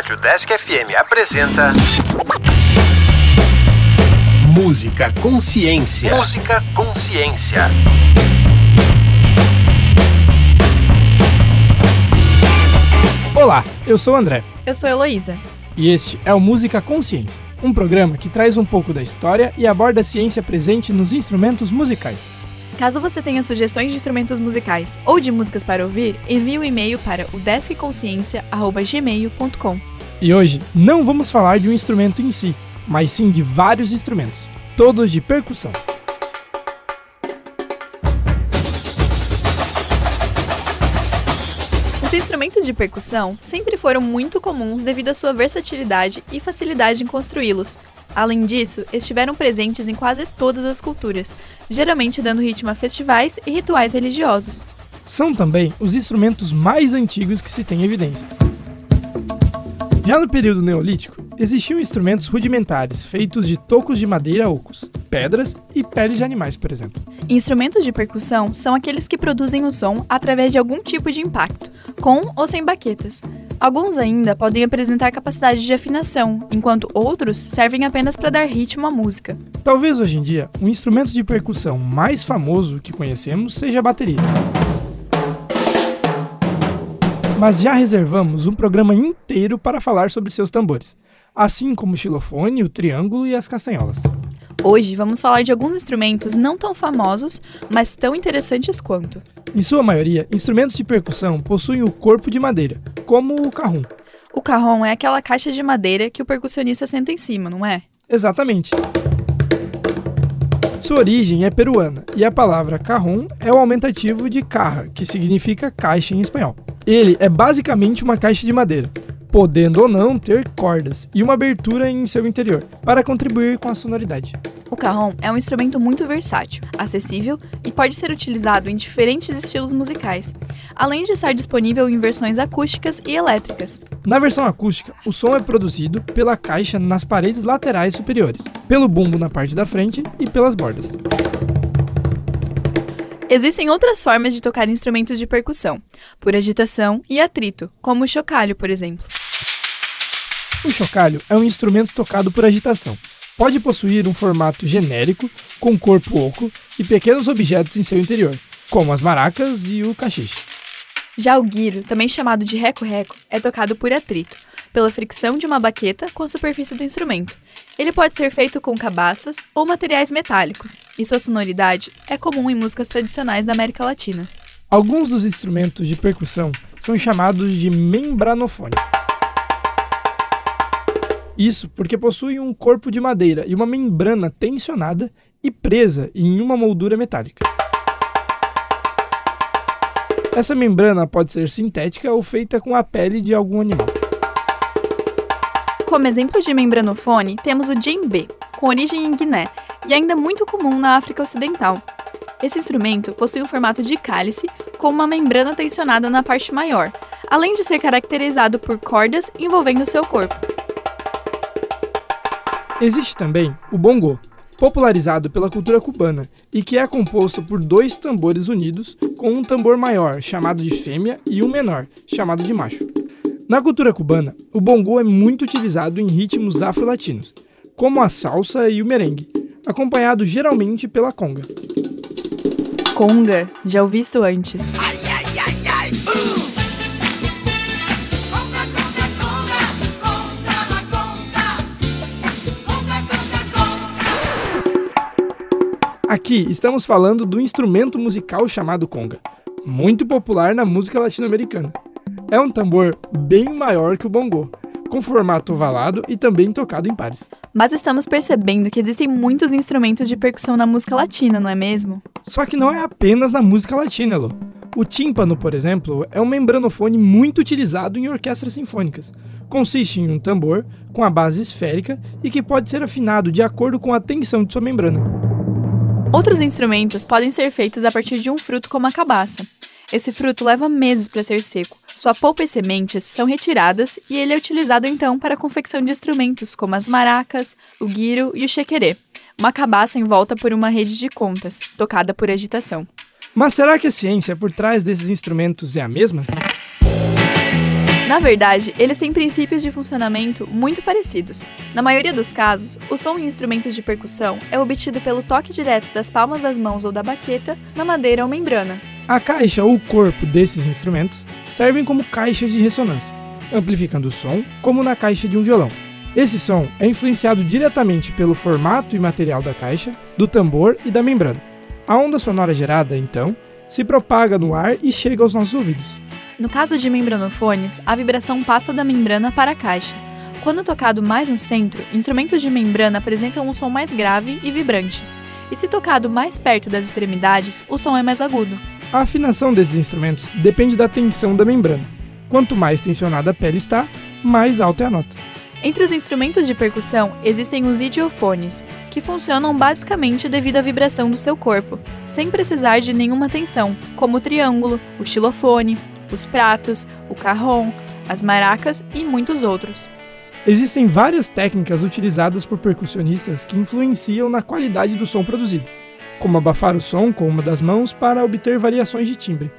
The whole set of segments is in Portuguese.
Rádio Desk FM apresenta. Música Consciência. Música Consciência. Olá, eu sou o André. Eu sou a Heloísa. E este é o Música Consciência, um programa que traz um pouco da história e aborda a ciência presente nos instrumentos musicais. Caso você tenha sugestões de instrumentos musicais ou de músicas para ouvir, envie um e-mail para o deskconsciência@gmail.com. E hoje não vamos falar de um instrumento em si, mas sim de vários instrumentos, todos de percussão. Os instrumentos de percussão sempre foram muito comuns devido à sua versatilidade e facilidade em construí-los. Além disso, estiveram presentes em quase todas as culturas, geralmente dando ritmo a festivais e rituais religiosos. São também os instrumentos mais antigos que se tem evidências. Já no período neolítico, existiam instrumentos rudimentares feitos de tocos de madeira ocos, pedras e peles de animais, por exemplo. Instrumentos de percussão são aqueles que produzem o som através de algum tipo de impacto, com ou sem baquetas. Alguns ainda podem apresentar capacidade de afinação, enquanto outros servem apenas para dar ritmo à música. Talvez hoje em dia o instrumento de percussão mais famoso que conhecemos seja a bateria. Mas já reservamos um programa inteiro para falar sobre seus tambores, assim como o xilofone, o triângulo e as castanholas. Hoje vamos falar de alguns instrumentos não tão famosos, mas tão interessantes quanto. Em sua maioria, instrumentos de percussão possuem o corpo de madeira, como o carrum. O carrom é aquela caixa de madeira que o percussionista senta em cima, não é? Exatamente. Sua origem é peruana e a palavra carrom é o aumentativo de carra, que significa caixa em espanhol. Ele é basicamente uma caixa de madeira, podendo ou não ter cordas e uma abertura em seu interior para contribuir com a sonoridade. O carrom é um instrumento muito versátil, acessível e pode ser utilizado em diferentes estilos musicais, além de estar disponível em versões acústicas e elétricas. Na versão acústica, o som é produzido pela caixa nas paredes laterais superiores, pelo bumbo na parte da frente e pelas bordas. Existem outras formas de tocar instrumentos de percussão, por agitação e atrito, como o chocalho, por exemplo. O chocalho é um instrumento tocado por agitação. Pode possuir um formato genérico, com corpo oco e pequenos objetos em seu interior, como as maracas e o cachiche. Já o guiro, também chamado de reco-reco, é tocado por atrito, pela fricção de uma baqueta com a superfície do instrumento. Ele pode ser feito com cabaças ou materiais metálicos, e sua sonoridade é comum em músicas tradicionais da América Latina. Alguns dos instrumentos de percussão são chamados de membranofones. Isso porque possuem um corpo de madeira e uma membrana tensionada e presa em uma moldura metálica. Essa membrana pode ser sintética ou feita com a pele de algum animal. Como exemplo de membranofone, temos o djembe, com origem em Guiné e ainda muito comum na África Ocidental. Esse instrumento possui um formato de cálice com uma membrana tensionada na parte maior, além de ser caracterizado por cordas envolvendo seu corpo. Existe também o bongô, popularizado pela cultura cubana e que é composto por dois tambores unidos com um tambor maior, chamado de fêmea, e um menor, chamado de macho. Na cultura cubana, o bongô é muito utilizado em ritmos afro-latinos, como a salsa e o merengue, acompanhado geralmente pela conga. Conga, já ouvi isso antes. Aqui estamos falando do instrumento musical chamado conga, muito popular na música latino-americana. É um tambor bem maior que o bongô, com formato ovalado e também tocado em pares. Mas estamos percebendo que existem muitos instrumentos de percussão na música latina, não é mesmo? Só que não é apenas na música latina, Lu. O tímpano, por exemplo, é um membranofone muito utilizado em orquestras sinfônicas. Consiste em um tambor com a base esférica e que pode ser afinado de acordo com a tensão de sua membrana. Outros instrumentos podem ser feitos a partir de um fruto como a cabaça. Esse fruto leva meses para ser seco. Sua polpa e sementes são retiradas e ele é utilizado então para a confecção de instrumentos como as maracas, o guiro e o chequerê, uma cabaça envolta por uma rede de contas, tocada por agitação. Mas será que a ciência por trás desses instrumentos é a mesma? Na verdade, eles têm princípios de funcionamento muito parecidos. Na maioria dos casos, o som em instrumentos de percussão é obtido pelo toque direto das palmas das mãos ou da baqueta na madeira ou membrana. A caixa ou corpo desses instrumentos servem como caixas de ressonância, amplificando o som, como na caixa de um violão. Esse som é influenciado diretamente pelo formato e material da caixa, do tambor e da membrana. A onda sonora gerada, então, se propaga no ar e chega aos nossos ouvidos. No caso de membranofones, a vibração passa da membrana para a caixa. Quando tocado mais no centro, instrumentos de membrana apresentam um som mais grave e vibrante. E se tocado mais perto das extremidades, o som é mais agudo. A afinação desses instrumentos depende da tensão da membrana. Quanto mais tensionada a pele está, mais alta é a nota. Entre os instrumentos de percussão existem os idiofones, que funcionam basicamente devido à vibração do seu corpo, sem precisar de nenhuma tensão, como o triângulo, o xilofone, os pratos, o carrom, as maracas e muitos outros. Existem várias técnicas utilizadas por percussionistas que influenciam na qualidade do som produzido, como abafar o som com uma das mãos para obter variações de timbre.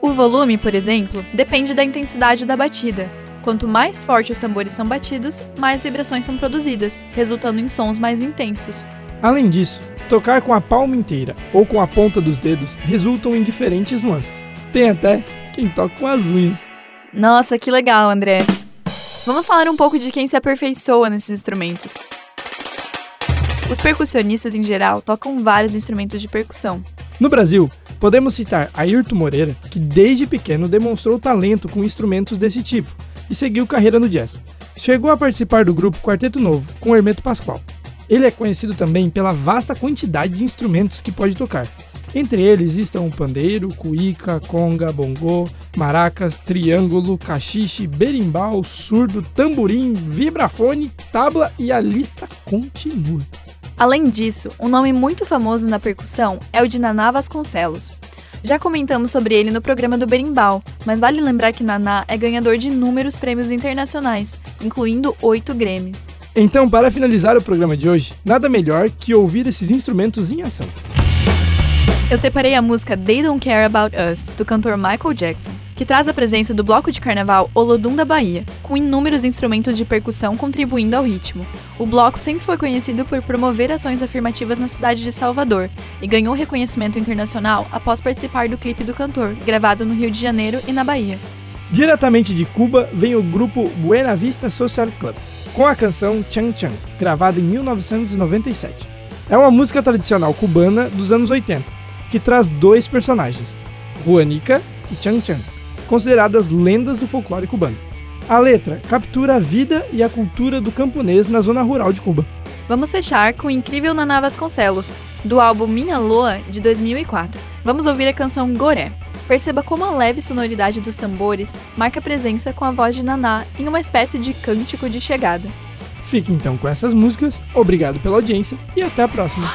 O volume, por exemplo, depende da intensidade da batida, Quanto mais forte os tambores são batidos, mais vibrações são produzidas, resultando em sons mais intensos. Além disso, tocar com a palma inteira ou com a ponta dos dedos resultam em diferentes nuances. Tem até quem toca com as unhas. Nossa, que legal, André. Vamos falar um pouco de quem se aperfeiçoa nesses instrumentos. Os percussionistas em geral tocam vários instrumentos de percussão. No Brasil, podemos citar Ayrton Moreira, que desde pequeno demonstrou talento com instrumentos desse tipo, e seguiu carreira no jazz. Chegou a participar do grupo Quarteto Novo, com Hermeto Pascoal. Ele é conhecido também pela vasta quantidade de instrumentos que pode tocar. Entre eles estão o pandeiro, cuíca, conga, bongô, maracas, triângulo, cachiche, berimbau, surdo, tamborim, vibrafone, tabla e a lista continua. Além disso, um nome muito famoso na percussão é o de Naná Vasconcelos. Já comentamos sobre ele no programa do Berimbau, mas vale lembrar que Naná é ganhador de inúmeros prêmios internacionais, incluindo oito Grêmios. Então, para finalizar o programa de hoje, nada melhor que ouvir esses instrumentos em ação. Eu separei a música They Don't Care About Us, do cantor Michael Jackson, que traz a presença do bloco de carnaval Olodum da Bahia, com inúmeros instrumentos de percussão contribuindo ao ritmo. O bloco sempre foi conhecido por promover ações afirmativas na cidade de Salvador e ganhou reconhecimento internacional após participar do clipe do cantor, gravado no Rio de Janeiro e na Bahia. Diretamente de Cuba vem o grupo Buena Vista Social Club, com a canção Chan Chan, gravada em 1997. É uma música tradicional cubana dos anos 80 que traz dois personagens, Juanica e Chan Chan, consideradas lendas do folclore cubano. A letra captura a vida e a cultura do camponês na zona rural de Cuba. Vamos fechar com o incrível Naná Vasconcelos, do álbum Minha Loa, de 2004. Vamos ouvir a canção Goré. Perceba como a leve sonoridade dos tambores marca presença com a voz de Naná em uma espécie de cântico de chegada. Fique então com essas músicas, obrigado pela audiência e até a próxima.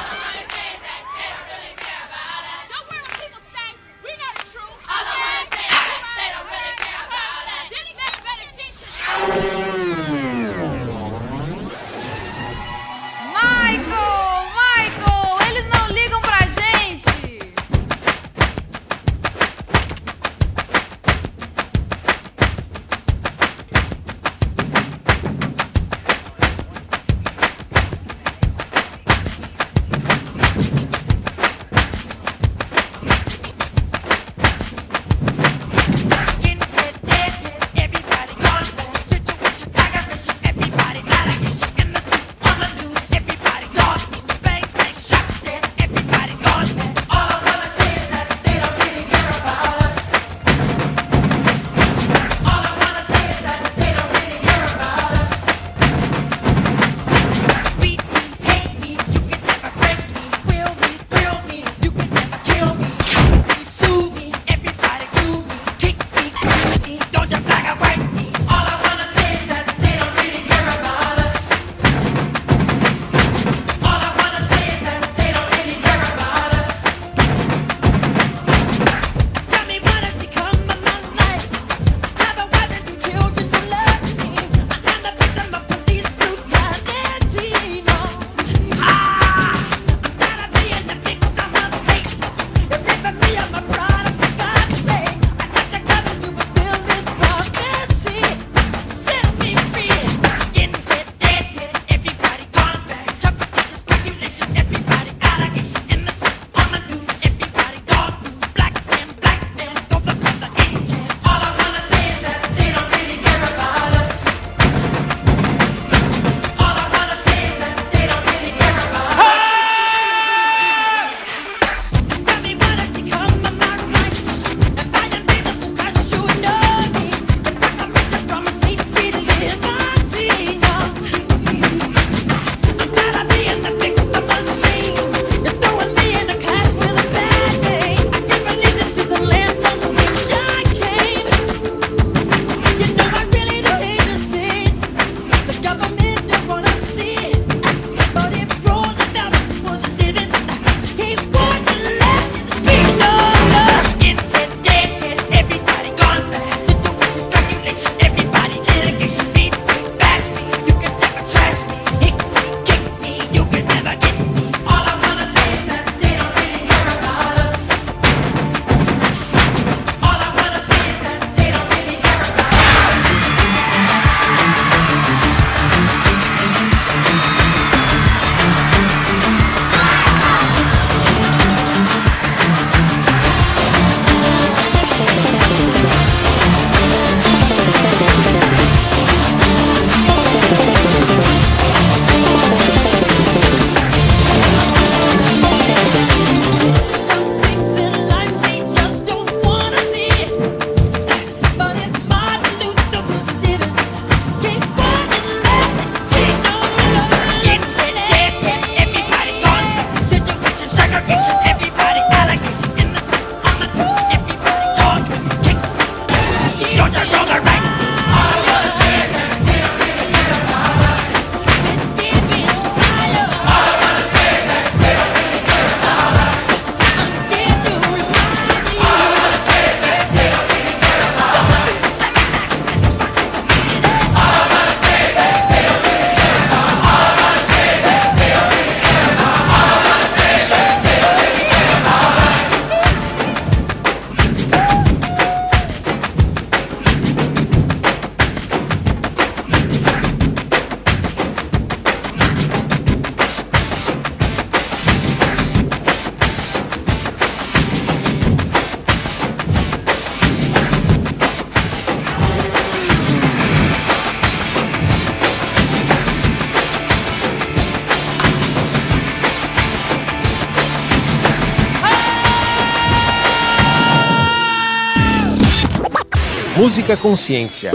Música Consciência.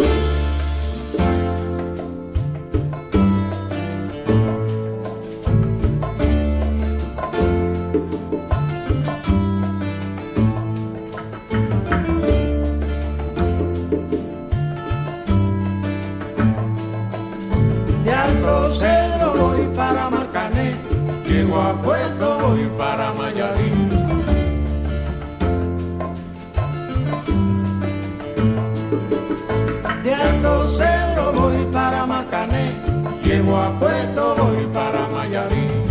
De Alto Cedro voy para Marcané, llego a Puerto para llego a Puerto voy para Mayarín.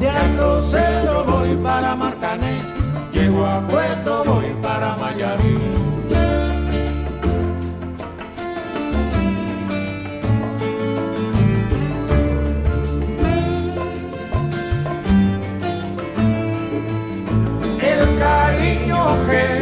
De Alto Cedro voy para Marcané, llego a Puerto voy para Mayarín. El cariño que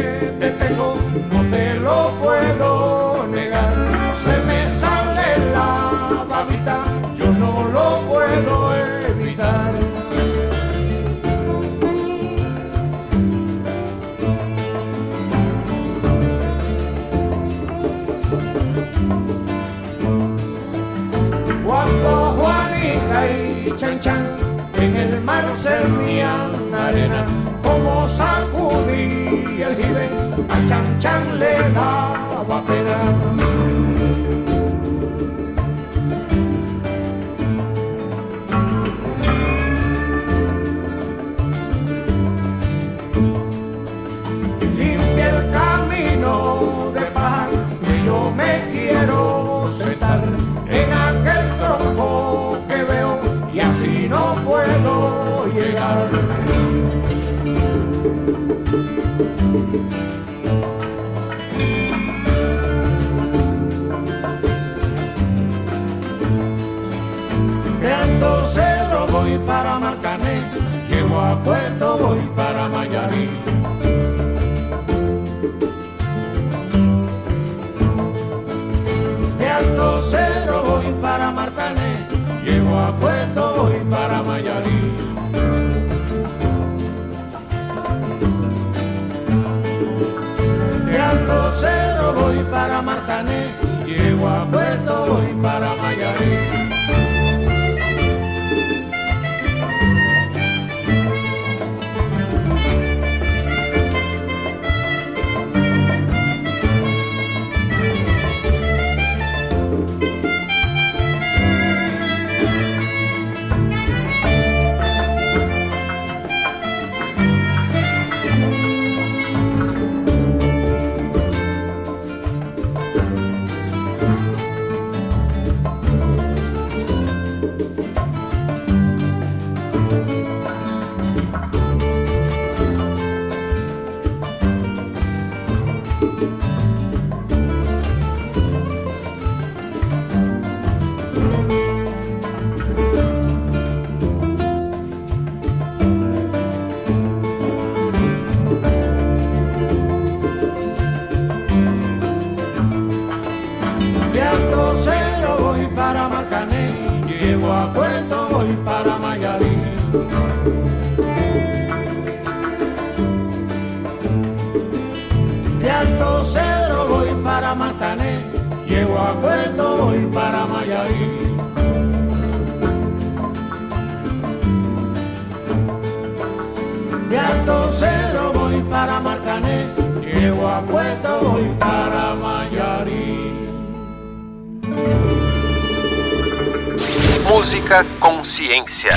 mar cernía arena, como sacudía el jibe, a Chan Chan le da Eu aguento cuenta para Mayarí. Música Consciência.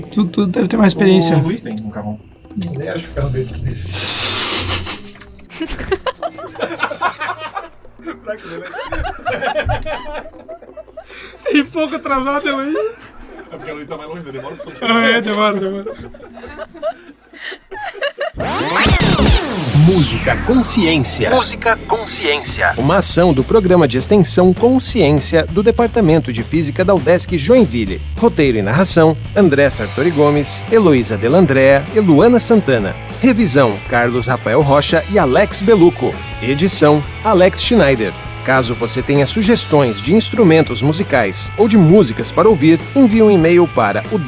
Que tu, tu deve ter mais experiência. O Luiz tem um carrão. Nem acho que o carro dele desse. Pra que ele E pouco atrasado eu aí. É porque o Luiz tá mais longe, demora pra você. Ah, é, demora, demora. Música Consciência. Música Consciência. Uma ação do programa de extensão Consciência do Departamento de Física da UDESC Joinville. Roteiro e narração: André Sartori Gomes, Heloísa Delandrea e Luana Santana. Revisão: Carlos Rafael Rocha e Alex Beluco. Edição: Alex Schneider. Caso você tenha sugestões de instrumentos musicais ou de músicas para ouvir, envie um e-mail para o.